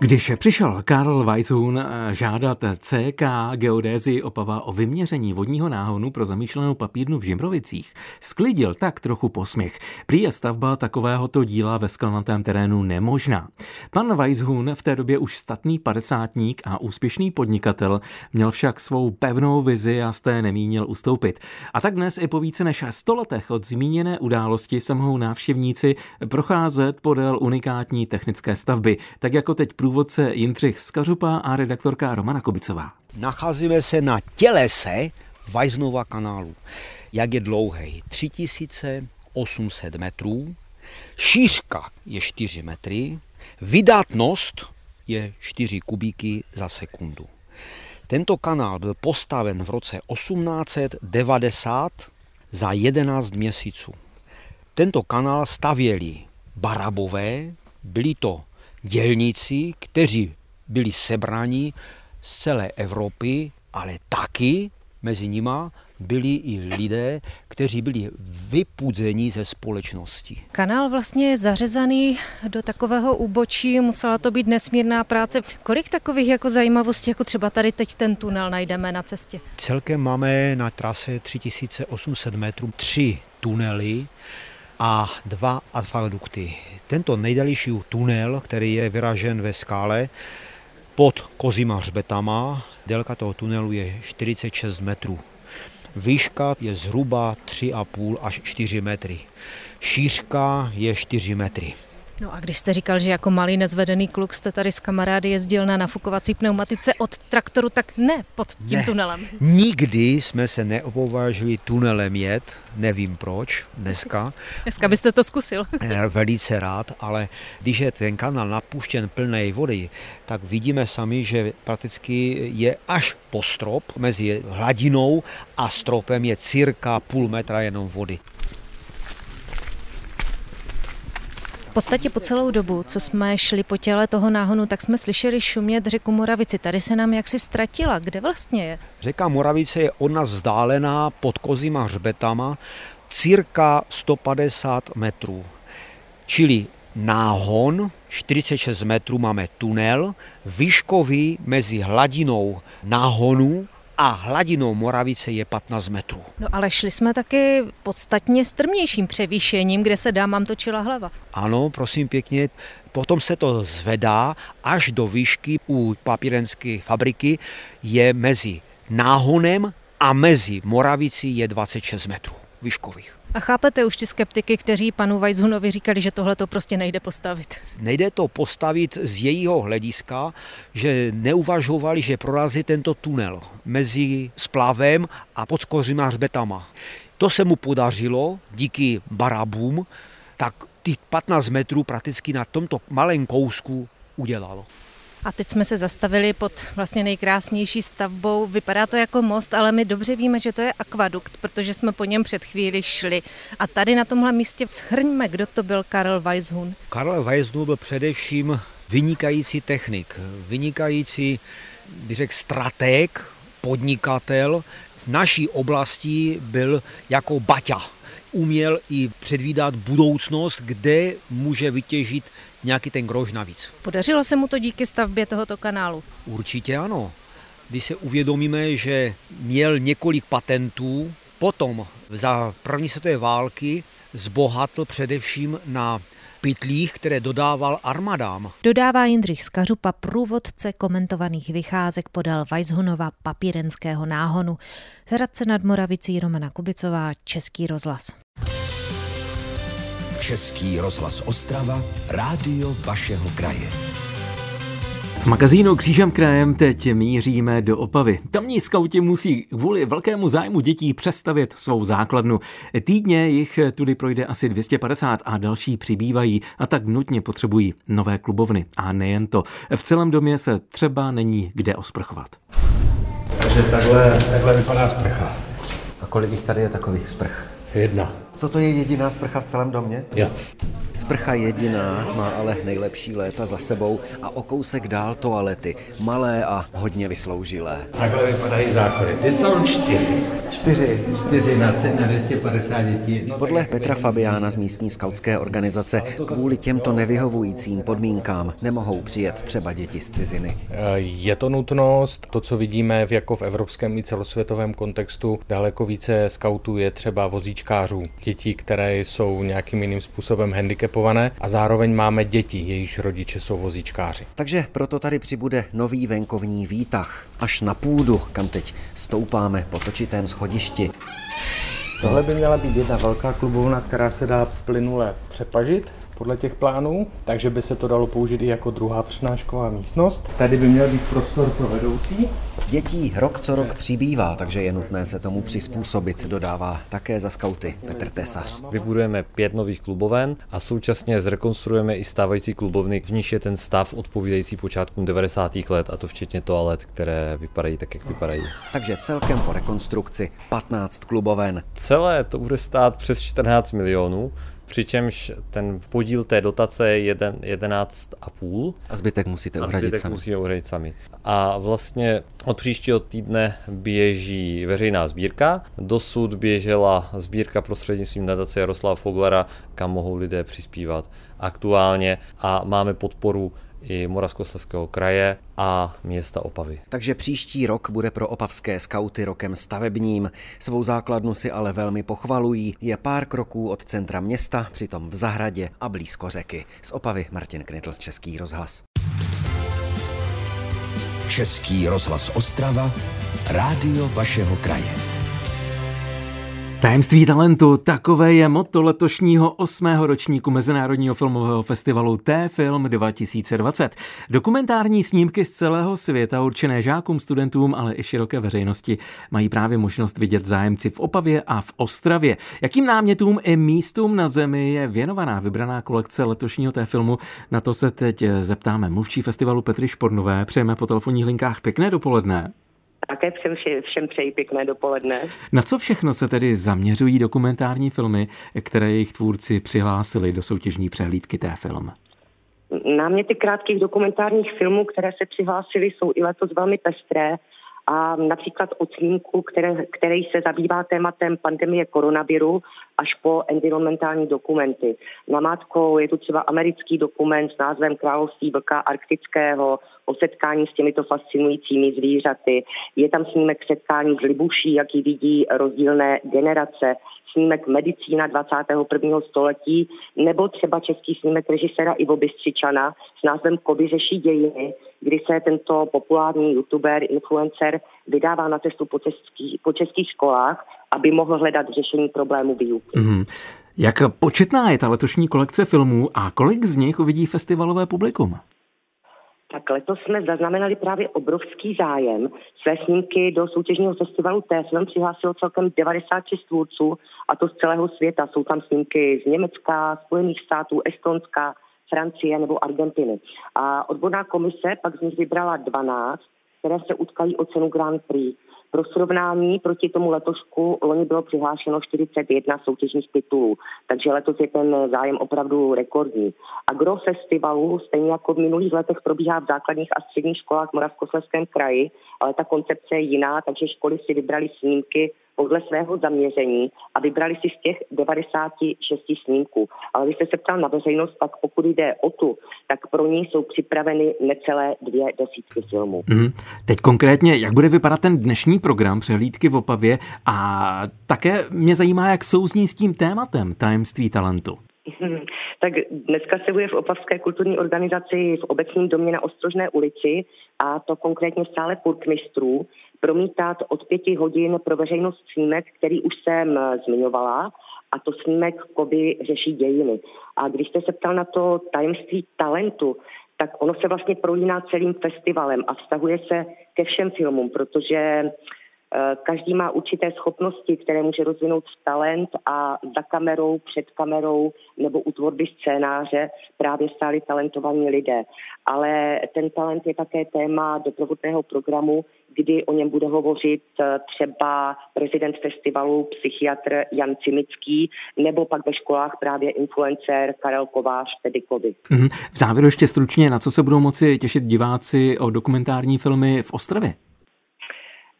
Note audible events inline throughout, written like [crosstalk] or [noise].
Když přišel Karl Weizhun eh, žádat CK geodézii Opava o vyměření vodního náhonu pro zamýšlenou papírnu v Žimrovicích, sklidil tak trochu posměch. Prý je stavba takovéhoto díla ve skalnatém terénu nemožná. Pan Weizhun v té době už statný padesátník a úspěšný podnikatel měl však svou pevnou vizi a z té nemínil ustoupit. A tak dnes i po více než 100 letech od zmíněné události se mohou návštěvníci procházet podél unikátní technické stavby, tak jako teď průvodce Jindřich Skařupa a redaktorka Romana Kubicová. Nacházíme se na tělese Vajznova kanálu. Jak je dlouhý? 3800 metrů, šířka je 4 metry, vydatnost je 4 kubíky za sekundu. Tento kanál byl postaven v roce 1890 za 11 měsíců. Tento kanál stavěli barabové, byli to dělníci, kteří byli sebraní z celé Evropy, ale taky mezi nima byli i lidé, kteří byli vypudzeni ze společnosti. Kanál vlastně je zařezaný do takového úbočí, musela to být nesmírná práce. Kolik takových jako zajímavostí, jako třeba tady teď ten tunel najdeme na cestě? Celkem máme na trase 3800 metrů tři tunely, a dva akvadukty. Tento nejdelší tunel, který je vyražen ve skále pod kozíma hřbetama, délka toho tunelu je 46 metrů. Výška je zhruba 3,5 až 4 metry. Šířka je 4 metry. No a když jste říkal, že jako malý nezvedený kluk jste tady s kamarády jezdil na nafukovací pneumatice od traktoru, tak ne pod tím ne, tunelem. Nikdy jsme se neopovážili tunelem jet, nevím proč, dneska. [laughs] Dneska byste to zkusil. [laughs] Eh, velice rád, ale když je ten kanál napuštěn plné vody, tak vidíme sami, že prakticky je až po strop mezi hladinou a stropem je cirka půl metra jenom vody. Podstatě po celou dobu, co jsme šli po těle toho náhonu, tak jsme slyšeli šumět řeku Moravici. Tady se nám jaksi ztratila. Kde vlastně je? Řeka Moravice je od nás vzdálená pod kozíma hřbetama cirka 150 metrů. Čili náhon, 46 metrů máme tunel, výškový mezi hladinou náhonu a hladinou Moravice je 15 metrů. No ale šli jsme taky podstatně strmějším převýšením, kde se dámám točila hlava. Ano, prosím pěkně, potom se to zvedá až do výšky u papírenské fabriky je mezi náhonem a mezi Moravicí je 26 metrů výškových. A chápete už ty skeptiky, kteří panu Weizhunovi říkali, že tohle to prostě nejde postavit? Nejde to postavit z jejího hlediska, že neuvažovali, že prorazí tento tunel mezi splavem a podskořima hřbetama. To se mu podařilo díky barabům, tak těch 15 metrů prakticky na tomto malém kousku udělalo. A teď jsme se zastavili pod vlastně nejkrásnější stavbou. Vypadá to jako most, ale my dobře víme, že to je akvadukt, protože jsme po něm před chvíli šli. A tady na tomhle místě schrňme, kdo to byl Karel Weishun. Karel Weishun byl především vynikající technik, vynikající, bych řekl, strateg, podnikatel. V naší oblasti byl jako Baťa. Uměl i předvídat budoucnost, kde může vytěžit nějaký ten grož navíc. Podařilo se mu to díky stavbě tohoto kanálu? Určitě ano. Když se uvědomíme, že měl několik patentů, potom za první světové války zbohatl především na pytlích, které dodával armadám. Dodává Jindřich Skařupa, průvodce komentovaných vycházek podél Weishunova papírenského náhonu. Zradce nad Moravicí Romana Kubicová, Český rozhlas. Český rozhlas Ostrava, rádio vašeho kraje. Magazínu Křížem krajem teď míříme do Opavy. Tamní skauti musí kvůli velkému zájmu dětí přestavět svou základnu. Týdně jich tudy projde asi 250 a další přibývají a tak nutně potřebují nové klubovny. A nejen to. V celém domě se třeba není kde osprchovat. Takže takhle, takhle vypadá sprcha. A kolik jich tady je takových sprch? Jedna. Toto je jediná sprcha v celém domě? Jo. Sprcha jediná, má ale nejlepší léta za sebou a o kousek dál toalety. Malé a hodně vysloužilé. Takhle vypadají záchody. Ty jsou čtyři. Čtyři. Čtyři na, na 250 dětí. No, Podle Petra Fabiána z místní skautské organizace kvůli těmto nevyhovujícím podmínkám nemohou přijet třeba děti z ciziny. Je to nutnost, to, co vidíme jako v evropském i celosvětovém kontextu, daleko více skautů je třeba vozíčkářů, dětí, které jsou nějakým jiným způsobem handicapované a zároveň máme děti, jejichž rodiče jsou vozíčkáři. Takže proto tady přibude nový venkovní výtah až na půdu, kam teď stoupáme po točitém schodišti. Tohle by měla být jedna velká klubovna, která se dá plynule přepažit podle těch plánů, takže by se to dalo použít i jako druhá přednášková místnost. Tady by měl být prostor pro vedoucí. Dětí rok co rok přibývá, takže je nutné se tomu přizpůsobit, dodává také za skauty Petr Tesař. Vybudujeme pět nových kluboven a současně zrekonstruujeme i stávající klubovny, v níž je ten stav odpovídající počátkům 90. let, a to včetně toalet, které vypadají tak, jak vypadají. Takže celkem po rekonstrukci 15 kluboven. Celé to bude stát přes 14 milionů přičemž ten podíl té dotace je 11,5. A zbytek musíte uhradit zbytek sami. musíme uhradit sami. A vlastně od příštího týdne běží veřejná sbírka. Dosud běžela sbírka prostřednictvím nadace Jaroslava Foglera, kam mohou lidé přispívat aktuálně a máme podporu i Moravskoslezského kraje a města Opavy. Takže příští rok bude pro opavské skauty rokem stavebním. Svou základnu si ale velmi pochvalují. Je pár kroků od centra města, přitom v zahradě a blízko řeky. Z Opavy Martin Knitl, Český rozhlas. Český rozhlas Ostrava, rádio vašeho kraje. Tajemství talentu, takové je moto letošního osmého ročníku Mezinárodního filmového festivalu T-Film 2020. Dokumentární snímky z celého světa určené žákům, studentům, ale i široké veřejnosti mají právě možnost vidět zájemci v Opavě a v Ostravě. Jakým námětům i místům na zemi je věnovaná vybraná kolekce letošního T-Filmu? Na to se teď zeptáme mluvčí festivalu Petry Špornové. Přejeme po telefonních linkách pěkné dopoledne. Také všem, všem přeji pěkné dopoledne. Na co všechno se tedy zaměřují dokumentární filmy, které jejich tvůrci přihlásili do soutěžní přehlídky té film? Náměty krátkých dokumentárních filmů, které se přihlásili, jsou i letos velmi pestré a například od snímku, které, který se zabývá tématem pandemie koronaviru až po environmentální dokumenty. Namátkou je tu třeba americký dokument s názvem Království vlka arktického o setkání s těmito fascinujícími zvířaty. Je tam snímek setkání s Libuší, jak ji vidí rozdílné generace snímek Medicína 21. století, nebo třeba český snímek režiséra Ivo Bystřičana s názvem Kody řeší dějiny, kdy se tento populární youtuber, influencer vydává na cestu po, český, po českých školách, aby mohl hledat řešení problému výuky. Mm-hmm. Jak početná je ta letošní kolekce filmů a kolik z nich uvidí festivalové publikum? Tak letos jsme zaznamenali právě obrovský zájem. Své snímky do soutěžního festivalu T-Film přihlásilo celkem 96 tvůrců, a to z celého světa. Jsou tam snímky z Německa, Spojených států, Estonska, Francie nebo Argentiny. A odborná komise pak z nich vybrala 12, které se utkají o cenu Grand Prix. Pro srovnání proti tomu letošku loni bylo přihlášeno 41 soutěžních titulů, takže letos je ten zájem opravdu rekordní. Agro festivalu, stejně jako v minulých letech, probíhá v základních a středních školách v Moravskoslezském kraji, ale ta koncepce je jiná, takže školy si vybrali snímky podle svého zaměření a vybrali si z těch 96 snímků. Ale když jste se ptal na veřejnost, tak pokud jde o tu, tak pro ní jsou připraveny necelé dvě desítky filmů. Mm. Teď konkrétně, jak bude vypadat ten dnešní program přehlídky v Opavě a také mě zajímá, jak souzní s tím tématem tajemství talentu. Tak dneska se bude v Opavské kulturní organizaci v obecním domě na Ostrožné ulici a to konkrétně v sále purkmistrů promítat od pěti hodin pro veřejnost snímek, který už jsem eh, zmiňovala, a to snímek Koby řeší dějiny. A když jste se ptal na to tajemství talentu, tak ono se vlastně prolíná celým festivalem a vztahuje se ke všem filmům, protože každý má určité schopnosti, které může rozvinout talent a za kamerou, před kamerou nebo u tvorby scénáře právě stáli talentovaní lidé. Ale ten talent je také téma doprovodného programu, kdy o něm bude hovořit eh, třeba prezident festivalu, psychiatr Jan Cimický, nebo pak ve školách právě influencer Karel Kovář Pedikovi. Mhm. V závěru ještě stručně, na co se budou moci těšit diváci o dokumentární filmy v Ostravě?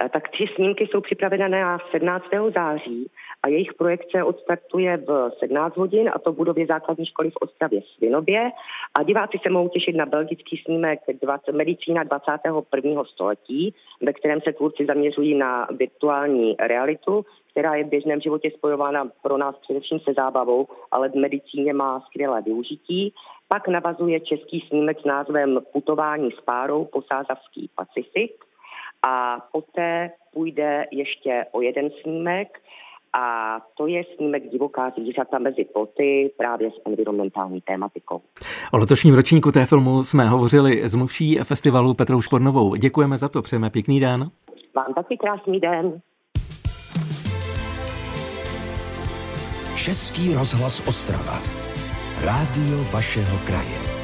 Eh, tak tři snímky jsou připravené na 17. září a jejich projekce odstartuje v 17 hodin a to v budově základní školy v Ostravě Svinově a diváci se mohou těšit na belgický snímek 20, Medicína 21. století, ve kterém se tvůrci zaměřují na virtuální realitu, která je v běžném životě spojována pro nás především se zábavou, ale v medicíně má skvělé využití. Pak navazuje český snímek s názvem Putování s párou posázavský Pacifik a poté půjde ještě o jeden snímek, a to je snímek divoká zvířata mezi ploty právě s environmentální tématikou. O letošním ročníku té filmu jsme hovořili z mluvší festivalu Petrou Špornovou. Děkujeme za to, přejeme pěkný den. Vám taky krásný den. Český rozhlas Ostrava. Rádio vašeho kraje.